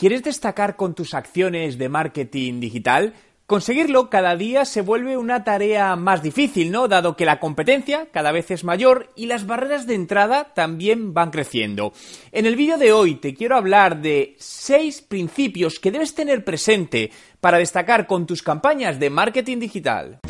¿Quieres destacar con tus acciones de marketing digital? Conseguirlo cada día se vuelve una tarea más difícil, ¿no? Dado que la competencia cada vez es mayor y las barreras de entrada también van creciendo. En el vídeo de hoy te quiero hablar de seis principios que debes tener presente para destacar con tus campañas de marketing digital.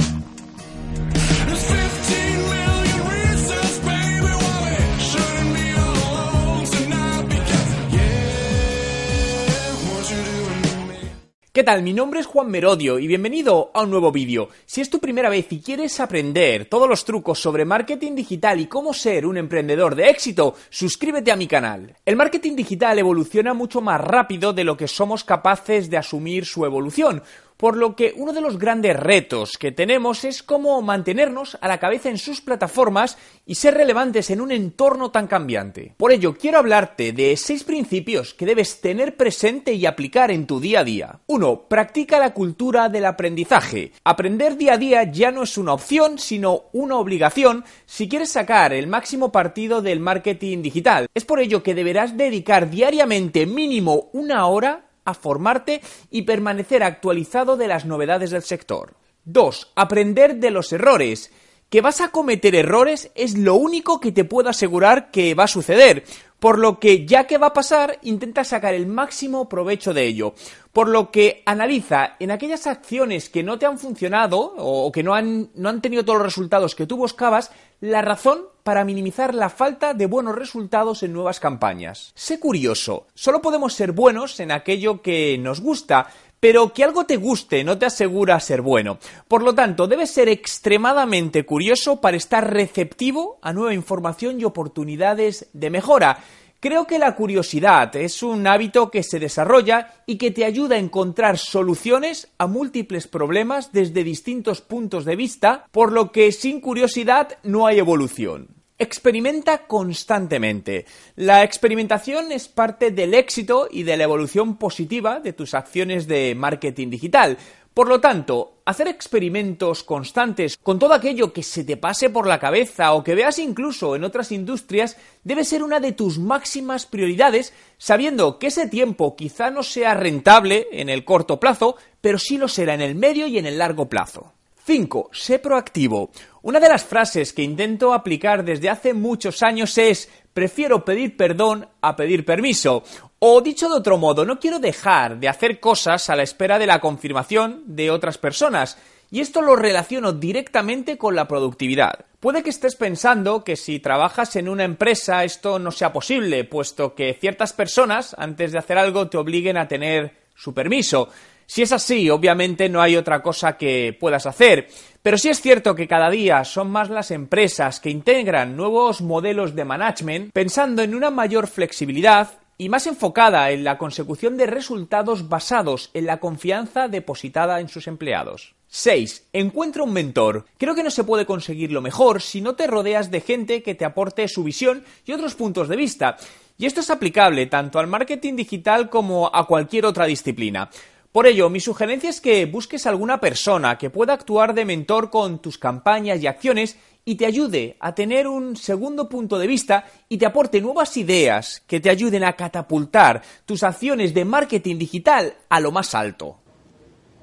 ¿Qué tal? Mi nombre es Juan Merodio y bienvenido a un nuevo vídeo. Si es tu primera vez y quieres aprender todos los trucos sobre marketing digital y cómo ser un emprendedor de éxito, suscríbete a mi canal. El marketing digital evoluciona mucho más rápido de lo que somos capaces de asumir su evolución por lo que uno de los grandes retos que tenemos es cómo mantenernos a la cabeza en sus plataformas y ser relevantes en un entorno tan cambiante. Por ello, quiero hablarte de seis principios que debes tener presente y aplicar en tu día a día. 1. Practica la cultura del aprendizaje. Aprender día a día ya no es una opción, sino una obligación si quieres sacar el máximo partido del marketing digital. Es por ello que deberás dedicar diariamente mínimo una hora formarte y permanecer actualizado de las novedades del sector. 2. Aprender de los errores. Que vas a cometer errores es lo único que te puedo asegurar que va a suceder, por lo que ya que va a pasar, intenta sacar el máximo provecho de ello. Por lo que analiza en aquellas acciones que no te han funcionado o que no han, no han tenido todos los resultados que tú buscabas, la razón para minimizar la falta de buenos resultados en nuevas campañas. Sé curioso, solo podemos ser buenos en aquello que nos gusta, pero que algo te guste no te asegura ser bueno. Por lo tanto, debes ser extremadamente curioso para estar receptivo a nueva información y oportunidades de mejora. Creo que la curiosidad es un hábito que se desarrolla y que te ayuda a encontrar soluciones a múltiples problemas desde distintos puntos de vista, por lo que sin curiosidad no hay evolución. Experimenta constantemente. La experimentación es parte del éxito y de la evolución positiva de tus acciones de marketing digital. Por lo tanto, hacer experimentos constantes con todo aquello que se te pase por la cabeza o que veas incluso en otras industrias debe ser una de tus máximas prioridades, sabiendo que ese tiempo quizá no sea rentable en el corto plazo, pero sí lo será en el medio y en el largo plazo. 5. Sé proactivo. Una de las frases que intento aplicar desde hace muchos años es prefiero pedir perdón a pedir permiso. O dicho de otro modo, no quiero dejar de hacer cosas a la espera de la confirmación de otras personas. Y esto lo relaciono directamente con la productividad. Puede que estés pensando que si trabajas en una empresa esto no sea posible, puesto que ciertas personas, antes de hacer algo, te obliguen a tener su permiso. Si es así, obviamente no hay otra cosa que puedas hacer. Pero sí es cierto que cada día son más las empresas que integran nuevos modelos de management pensando en una mayor flexibilidad y más enfocada en la consecución de resultados basados en la confianza depositada en sus empleados. 6. Encuentra un mentor. Creo que no se puede conseguir lo mejor si no te rodeas de gente que te aporte su visión y otros puntos de vista. Y esto es aplicable tanto al marketing digital como a cualquier otra disciplina. Por ello, mi sugerencia es que busques alguna persona que pueda actuar de mentor con tus campañas y acciones y te ayude a tener un segundo punto de vista y te aporte nuevas ideas que te ayuden a catapultar tus acciones de marketing digital a lo más alto.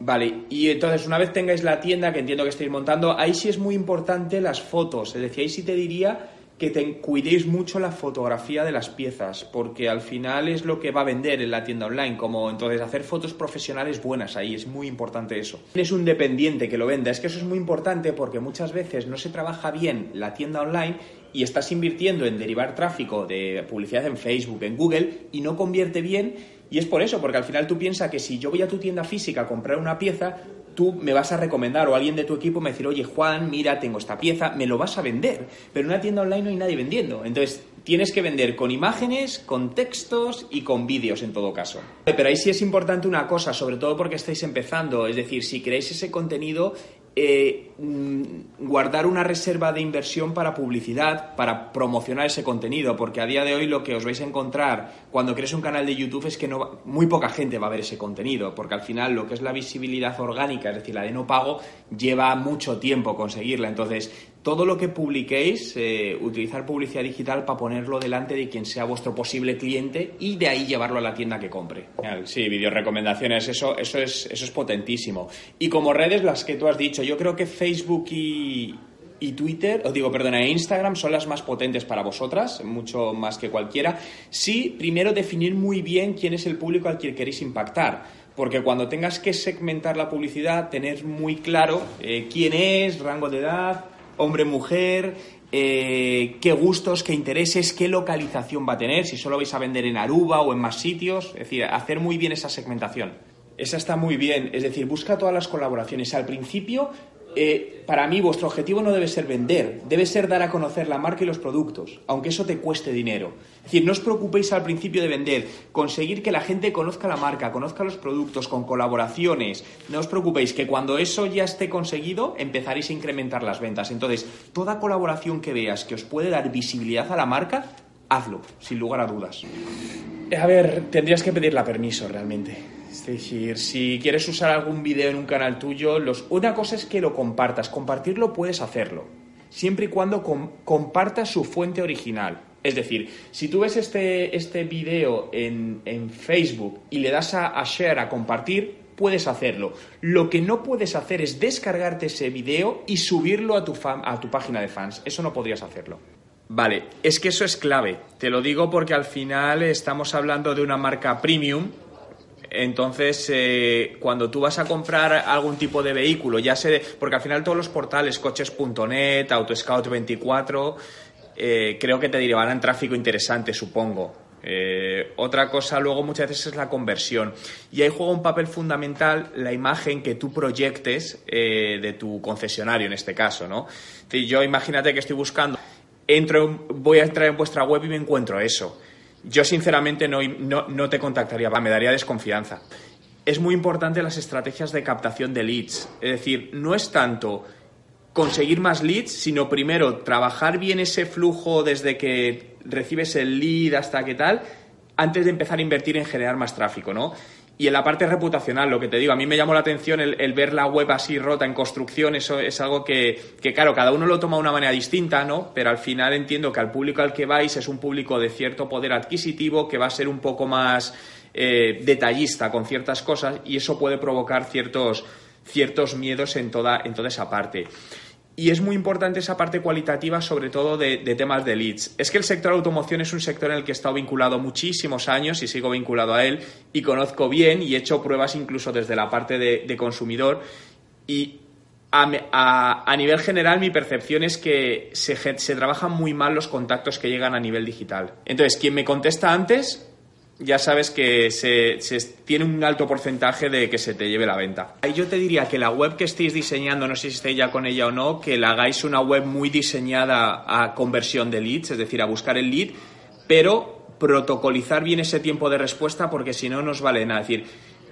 Vale, y entonces una vez tengáis la tienda que entiendo que estáis montando, ahí sí es muy importante las fotos, es decir, ahí sí te diría que te cuidéis mucho la fotografía de las piezas, porque al final es lo que va a vender en la tienda online, como entonces hacer fotos profesionales buenas ahí, es muy importante eso. Tienes un dependiente que lo venda, es que eso es muy importante porque muchas veces no se trabaja bien la tienda online y estás invirtiendo en derivar tráfico de publicidad en Facebook, en Google y no convierte bien y es por eso, porque al final tú piensas que si yo voy a tu tienda física a comprar una pieza, tú me vas a recomendar o alguien de tu equipo me decir, oye Juan, mira, tengo esta pieza, me lo vas a vender. Pero en una tienda online no hay nadie vendiendo. Entonces tienes que vender con imágenes, con textos y con vídeos en todo caso. Pero ahí sí es importante una cosa, sobre todo porque estáis empezando, es decir, si queréis ese contenido, eh, mm, guardar una reserva de inversión para publicidad, para promocionar ese contenido, porque a día de hoy lo que os vais a encontrar cuando crees un canal de YouTube es que no, muy poca gente va a ver ese contenido, porque al final lo que es la visibilidad orgánica, es decir, la de no pago, lleva mucho tiempo conseguirla. Entonces, todo lo que publiquéis, eh, utilizar publicidad digital para ponerlo delante de quien sea vuestro posible cliente y de ahí llevarlo a la tienda que compre. Sí, vídeos recomendaciones, eso, eso, es, eso es potentísimo. Y como redes, las que tú has dicho, yo creo que Facebook y, y Twitter, os digo, perdona, e Instagram son las más potentes para vosotras, mucho más que cualquiera. Sí, primero definir muy bien quién es el público al que queréis impactar. Porque cuando tengas que segmentar la publicidad, tener muy claro eh, quién es, rango de edad, hombre, mujer, eh, qué gustos, qué intereses, qué localización va a tener, si solo vais a vender en Aruba o en más sitios, es decir, hacer muy bien esa segmentación. Esa está muy bien, es decir, busca todas las colaboraciones. Al principio eh, para mí vuestro objetivo no debe ser vender, debe ser dar a conocer la marca y los productos, aunque eso te cueste dinero. Es decir, no os preocupéis al principio de vender, conseguir que la gente conozca la marca, conozca los productos con colaboraciones. No os preocupéis, que cuando eso ya esté conseguido, empezaréis a incrementar las ventas. Entonces, toda colaboración que veas que os puede dar visibilidad a la marca, hazlo, sin lugar a dudas. A ver, tendrías que pedirle permiso realmente. Es decir, si quieres usar algún vídeo en un canal tuyo, una cosa es que lo compartas. Compartirlo puedes hacerlo, siempre y cuando compartas su fuente original. Es decir, si tú ves este, este vídeo en, Facebook y le das a, share, a compartir, puedes hacerlo. Lo que no puedes hacer es descargarte ese vídeo y subirlo a tu, a tu página de fans. Eso no podrías hacerlo. Vale, es que eso es clave. Te lo digo porque al final estamos hablando de una marca premium entonces, eh, cuando tú vas a comprar algún tipo de vehículo, ya sé, porque al final todos los portales, coches.net, Autoscout24, eh, creo que te derivarán tráfico interesante, supongo. Eh, otra cosa luego muchas veces es la conversión. Y ahí juega un papel fundamental la imagen que tú proyectes de tu concesionario en este caso, ¿no? yo imagínate que estoy buscando, entro, voy a entrar en vuestra web y me encuentro eso yo sinceramente no, no, te contactaría, me daría desconfianza. Es muy importante las estrategias de captación de leads. Es decir, no es tanto conseguir más leads, sino primero trabajar bien ese flujo desde que recibes el lead hasta qué tal, antes de empezar a invertir en generar más tráfico, ¿no? Y en la parte reputacional, lo que te digo, a mí me llamó la atención el, ver la web así rota en construcción, eso es algo que, claro, cada uno lo toma de una manera distinta, ¿no? Pero al final entiendo que al público al que vais es un público de cierto poder adquisitivo, que va a ser un poco más eh, detallista con ciertas cosas y eso puede provocar ciertos, ciertos miedos en toda, en toda esa parte. Y es muy importante esa parte cualitativa, sobre todo de, temas de leads. Es que el sector automoción es un sector en el que he estado vinculado muchísimos años y sigo vinculado a él y conozco bien y he hecho pruebas incluso desde la parte de, consumidor. Y a, nivel general mi percepción es que se, se trabajan muy mal los contactos que llegan a nivel digital. Entonces, quien me contesta antes ya sabes que se, tiene un alto porcentaje de que se te lleve la venta. Ahí yo te diría que la web que estéis diseñando, no sé si estáis ya con ella o no, que la hagáis una web muy diseñada a conversión de leads, es decir, a buscar el lead, pero protocolizar bien ese tiempo de respuesta porque si no nos vale nada. Es decir,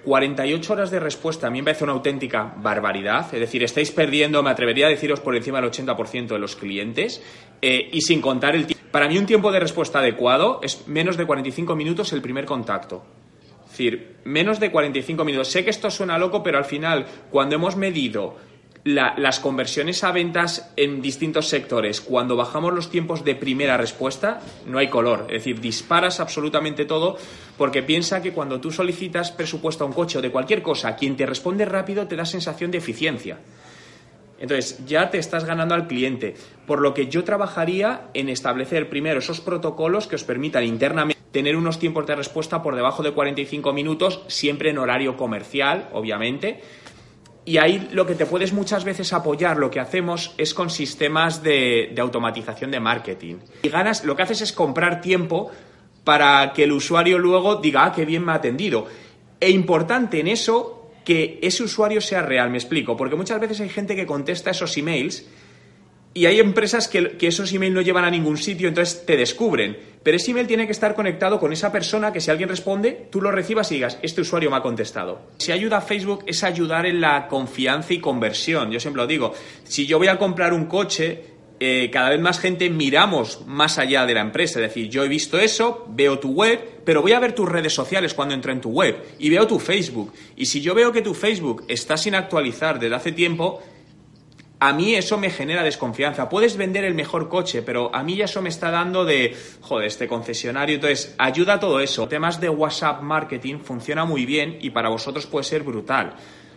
48 horas de respuesta a mí me parece una auténtica barbaridad. Es decir, estáis perdiendo, me atrevería a deciros, por encima del 80% de los clientes eh, y sin contar el tiempo. Para mí un tiempo de respuesta adecuado es menos de 45 minutos el primer contacto. Es decir, menos de 45 minutos. Sé que esto suena loco, pero al final, cuando hemos medido las conversiones a ventas en distintos sectores, cuando bajamos los tiempos de primera respuesta, no hay color. Es decir, disparas absolutamente todo porque piensa que cuando tú solicitas presupuesto a un coche o de cualquier cosa, quien te responde rápido te da sensación de eficiencia. Entonces, ya te estás ganando al cliente. Por lo que yo trabajaría en establecer primero esos protocolos que os permitan internamente tener unos tiempos de respuesta por debajo de 45 minutos, siempre en horario comercial, obviamente y ahí lo que te puedes muchas veces apoyar, lo que hacemos es con sistemas de, automatización de marketing. Y ganas, lo que haces es comprar tiempo para que el usuario luego diga, ah, qué bien me ha atendido. E importante en eso que ese usuario sea real, me explico, porque muchas veces hay gente que contesta esos emails y hay empresas que, esos emails no llevan a ningún sitio, entonces te descubren. Pero ese email tiene que estar conectado con esa persona que si alguien responde, tú lo recibas y digas, este usuario me ha contestado. Si ayuda a Facebook es ayudar en la confianza y conversión. Yo siempre lo digo, si yo voy a comprar un coche, eh, cada vez más gente miramos más allá de la empresa. Es decir, yo he visto eso, veo tu web, pero voy a ver tus redes sociales cuando entro en tu web y veo tu Facebook. Y si yo veo que tu Facebook está sin actualizar desde hace tiempo, a mí eso me genera desconfianza. Puedes vender el mejor coche, pero a mí ya eso me está dando de, joder, este concesionario. Entonces, ayuda a todo eso. Temas de WhatsApp marketing funciona muy bien y para vosotros puede ser brutal.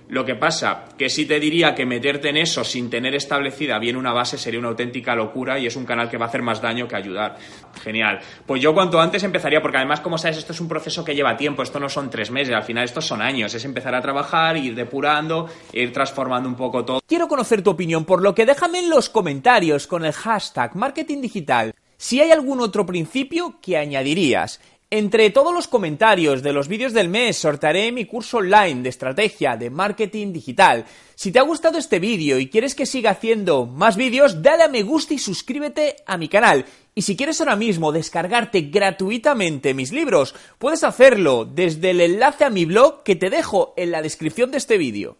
Lo que pasa, que sí te diría que meterte en eso sin tener establecida bien una base sería una auténtica locura y es un canal que va a hacer más daño que ayudar. Genial. Pues yo cuanto antes empezaría, porque además, como sabes, esto es un proceso que lleva tiempo, esto no son tres meses, al final estos son años, es empezar a trabajar, ir depurando, ir transformando un poco todo. Quiero conocer tu opinión, por lo que déjame en los comentarios con el hashtag marketing digital si hay algún otro principio que añadirías. Entre todos los comentarios de los vídeos del mes sortearé mi curso online de estrategia de marketing digital. Si te ha gustado este vídeo y quieres que siga haciendo más vídeos, dale a me gusta y suscríbete a mi canal. Y si quieres ahora mismo descargarte gratuitamente mis libros, puedes hacerlo desde el enlace a mi blog que te dejo en la descripción de este vídeo.